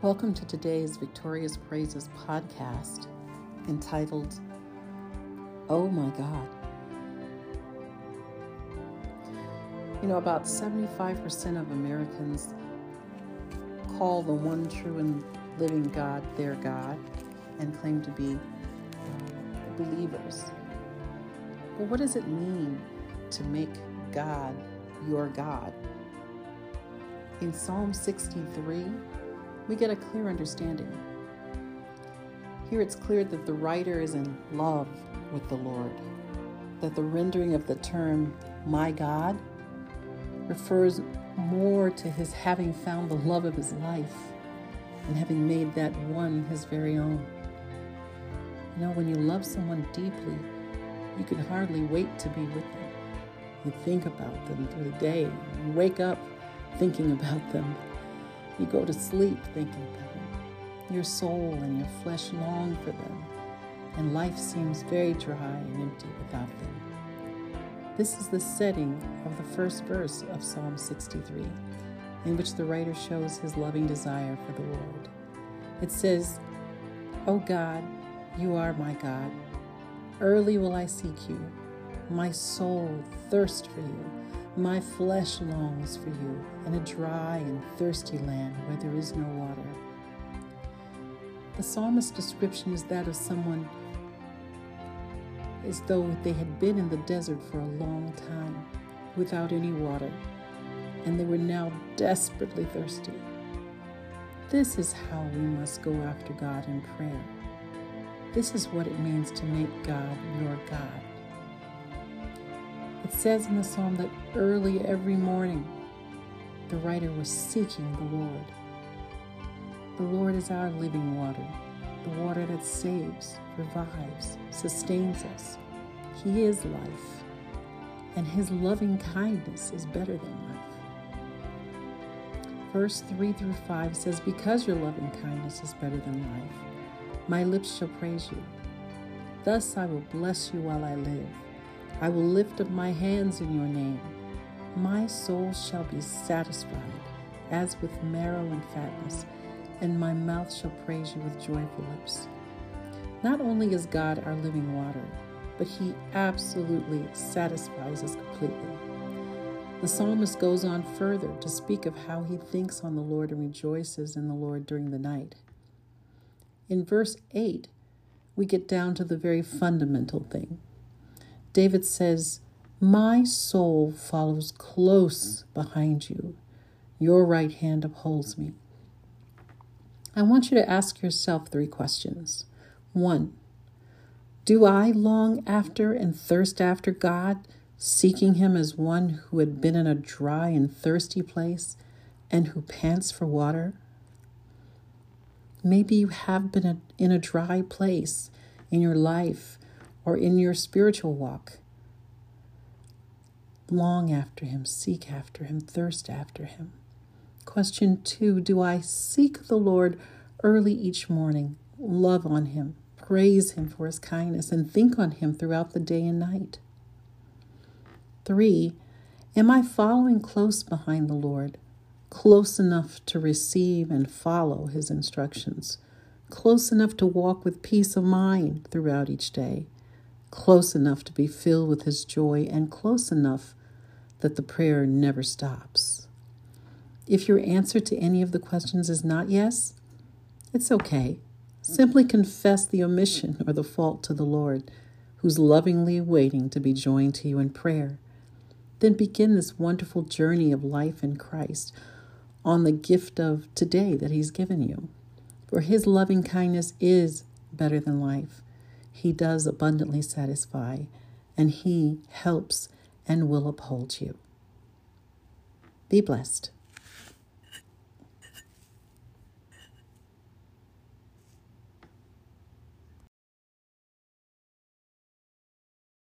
Welcome to today's Victorious Praises podcast entitled, Oh My God. You know, about 75% of Americans call the one true and living God their God and claim to be believers. But what does it mean to make God your God? In Psalm 63, we get a clear understanding. Here it's clear that the writer is in love with the Lord, that the rendering of the term, my God, refers more to his having found the love of his life and having made that one his very own. You know, when you love someone deeply, you can hardly wait to be with them. You think about them through the day. You wake up thinking about them. You go to sleep thinking about them. Your soul and your flesh long for them, and life seems very dry and empty without them. This is the setting of the first verse of Psalm 63, in which the writer shows his loving desire for the world. It says, O God, you are my God. Early will I seek you. My soul thirsts for you. My flesh longs for you in a dry and thirsty land where there is no water. The psalmist's description is that of someone as though they had been in the desert for a long time without any water, and they were now desperately thirsty. This is how we must go after God in prayer. This is what it means to make God your God. It says in the psalm that early every morning the writer was seeking the Lord. The Lord is our living water, the water that saves, revives, sustains us. He is life, and His loving kindness is better than life. Verse 3 through 5 says, Because your loving kindness is better than life, my lips shall praise you. Thus I will bless you while I live. I will lift up my hands in your name. My soul shall be satisfied as with marrow and fatness, and my mouth shall praise you with joyful lips. Not only is God our living water, but He absolutely satisfies us completely. The psalmist goes on further to speak of how he thinks on the Lord and rejoices in the Lord during the night. In verse 8, we get down to the very fundamental thing. David says, My soul follows close behind you. Your right hand upholds me. I want you to ask yourself three questions. One, do I long after and thirst after God, seeking Him as one who had been in a dry and thirsty place and who pants for water? Maybe you have been in a dry place in your life or in your spiritual walk. Long after Him, seek after Him, thirst after Him. Question two Do I seek the Lord early each morning, love on Him, praise Him for His kindness, and think on Him throughout the day and night? Three, am I following close behind the Lord, close enough to receive and follow His instructions, close enough to walk with peace of mind throughout each day? Close enough to be filled with His joy, and close enough that the prayer never stops. If your answer to any of the questions is not yes, it's okay. Simply confess the omission or the fault to the Lord, who's lovingly waiting to be joined to you in prayer. Then begin this wonderful journey of life in Christ on the gift of today that He's given you. For His loving kindness is better than life. He does abundantly satisfy, and He helps and will uphold you. Be blessed.